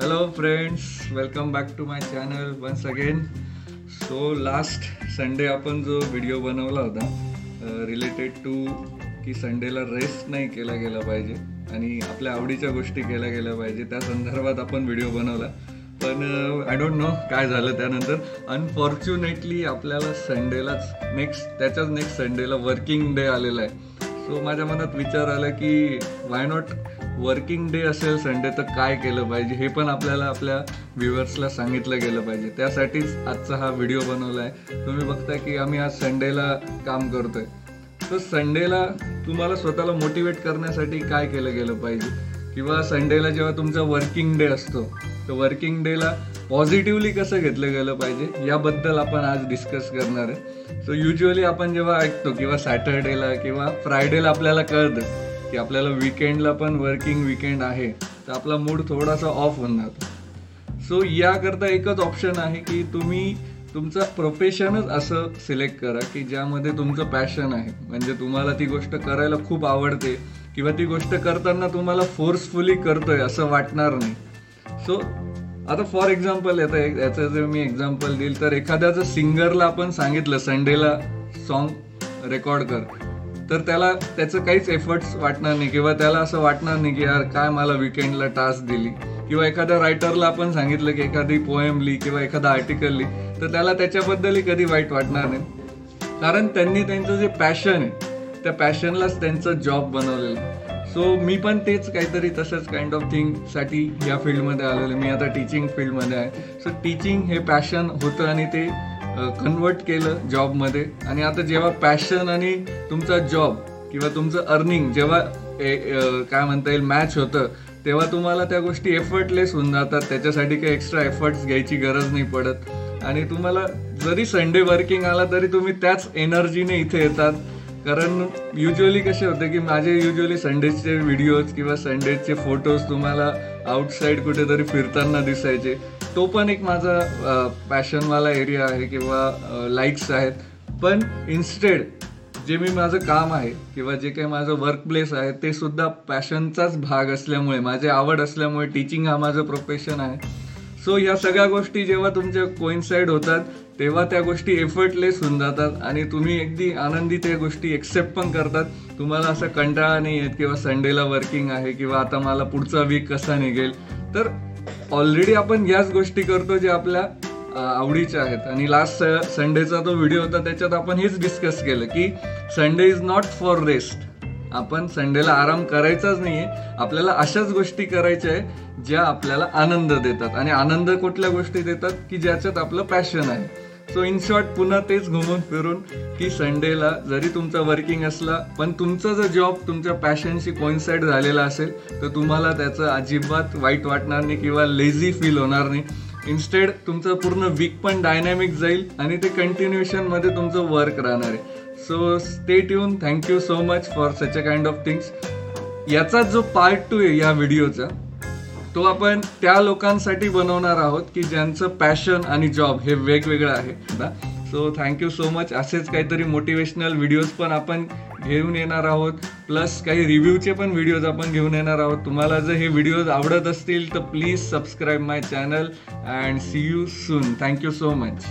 Hello friends welcome back to my channel once again so last Sunday आपण जो video बनवला होता related to की संडेला रेस्ट नाही केला गेला पाहिजे आणि आपल्या आवडीच्या गोष्टी केल्या गेल्या पाहिजे त्या संदर्भात आपण व्हिडिओ बनवला. पण आय डोंट नो काय झालं त्यानंतर. अनफॉर्च्युनेटली आपल्याला संडेलाच नेक्स्ट त्याच्याच नेक्स्ट संडेला वर्किंग डे आलेला आहे. सो माझ्या मनात विचार आला की वाय नॉट वर्किंग डे असेल संडे तर काय केलं पाहिजे? हे पण आपल्याला आपल्या व्ह्युअर्सला सांगितलं गेलं पाहिजे. त्यासाठीच आजचा हा व्हिडिओ बनवला आहे तुम्ही बघताय की आम्ही आज संडेला काम करतोय. तर संडेला तुम्हाला स्वतःला मोटिवेट करण्यासाठी काय केलं गेलं पाहिजे? किंवा संडेला जेव्हा तुमचा वर्किंग डे असतो तर वर्किंग डेला पॉझिटिव्हली कसं घेतलं गेलं पाहिजे याबद्दल आपण आज डिस्कस करणार आहे. सो युजली आपण जेव्हा ऐकतो किंवा सॅटर्डेला किंवा फ्रायडेला आपल्याला कळतं की आपल्याला विकेंडला पण वर्किंग विकेंड आहे तर आपला मूड थोडासा ऑफ होऊन जातो. सो याकरता एकच ऑप्शन आहे की तुम्ही तुमचं प्रोफेशनच असं सिलेक्ट करा की ज्यामध्ये तुमचं पॅशन आहे. म्हणजे तुम्हाला ती गोष्ट करायला खूप आवडते किंवा ती गोष्ट करताना तुम्हाला फोर्सफुली करतोय असं वाटणार नाही. सो आता फॉर एक्झाम्पल आता याचं जर मी एक्झाम्पल देईल तर एखाद्याचं सिंगरला आपण सांगितलं संडेला सॉन्ग रेकॉर्ड कर. तर त्याला त्याचं काहीच एफर्ट्स वाटणार नाही किंवा त्याला असं वाटणार नाही की यार काय मला विकेंडला टास्क दिली. किंवा एखाद्या रायटरला आपण सांगितलं की एखादी पोएम लिही किंवा एखादा आर्टिकल लिही तर त्याला त्याच्याबद्दलही कधी वाईट वाटणार नाही. कारण त्यांनी त्यांचं जे पॅशन आहे त्या पॅशनलाच त्यांचं जॉब बनवलेलं आहे. सो मी पण तेच काहीतरी तसंच काइंड ऑफ थिंगसाठी या फील्डमध्ये आलेलो मी आता टीचिंग फील्डमध्ये आहे. सो टीचिंग हे पॅशन होतं आणि ते कन्वर्ट केलं जॉबमध्ये आणि आता जेव्हा पॅशन आणि तुमचा जॉब किंवा तुमचं अर्निंग जेव्हा काय म्हणता येईल मॅच होतं तेव्हा तुम्हाला त्या गोष्टी एफर्टलेस होऊन जातात. त्याच्यासाठी काही एक्स्ट्रा एफर्ट्स घ्यायची गरज नाही पडत. आणि तुम्हाला जरी संडे वर्किंग आला तरी तुम्ही त्याच एनर्जीने इथे येतात. कारण युजली कसे होते की माझे युजली संडेचे व्हिडिओज किंवा संडेचे फोटोज तुम्हाला आउटसाईड कुठेतरी फिरताना दिसायचे. तो पण एक माझा पॅशनवाला एरिया आहे किंवा लाईक्स आहेत. पण इन्स्टेड जे मी माझं काम आहे किंवा जे काही माझं वर्क प्लेस आहे ते सुद्धा पॅशनचाच भाग असल्यामुळे माझे आवड असल्यामुळे टीचिंग हा माझं प्रोफेशन आहे. सो या सगळ्या गोष्टी जेव्हा तुमच्या कोइन्साइड होतात तेव्हा त्या गोष्टी एफर्टलेस होऊन जातात आणि तुम्ही अगदी आनंदी त्या गोष्टी एक्सेप्ट पण करतात. तुम्हाला असं कंटाळा नाही येत किंवा संडेला वर्किंग आहे किंवा आता मला पुढचा वीक कसा निघेल. तर ऑलरेडी आपण याच गोष्टी करतो जे आपल्या आवडीच्या आहेत. आणि लास्ट संडेचा तो व्हिडिओ होता त्याच्यात आपण हेच डिस्कस केलं की Sunday is not for rest आपण संडेला आराम करायचाच नाहीये. आपल्याला अशाच गोष्टी करायच्या आहे ज्या आपल्याला आनंद देतात. आणि आनंद कुठल्या गोष्टी देतात की ज्याच्यात आपलं पॅशन आहे. सो इन शॉर्ट पुन्हा तेच घुमून फिरून की संडेला जरी तुमचा वर्किंग असला पण तुमचा जर जॉब तुमच्या पॅशनशी कोइन्साइड झालेला असेल तर तुम्हाला त्याचं अजिबात वाईट वाटणार नाही किंवा लेझी फील होणार नाही. इन्स्टेड तुमचं पूर्ण वीक पण डायनॅमिक जाईल आणि ते कंटिन्युएशनमध्ये तुमचं वर्क राहणार आहे. So stay tune thank you so much for such a kind of things याचा जो पार्ट टू आहे या व्हिडिओचा तो आपण त्या लोकांसाठी बनवणार आहोत की ज्यांचं पॅशन आणि जॉब हे वेगवेगळं आहे. ना सो थँक्यू सो मच असेच काहीतरी मोटिवेशनल व्हिडिओज पण आपण घेऊन येणार आहोत. प्लस काही रिव्ह्यूचे पण व्हिडिओज आपण घेऊन येणार आहोत. तुम्हाला जर हे व्हिडिओज आवडत असतील तर please subscribe my channel and see you soon thank you so much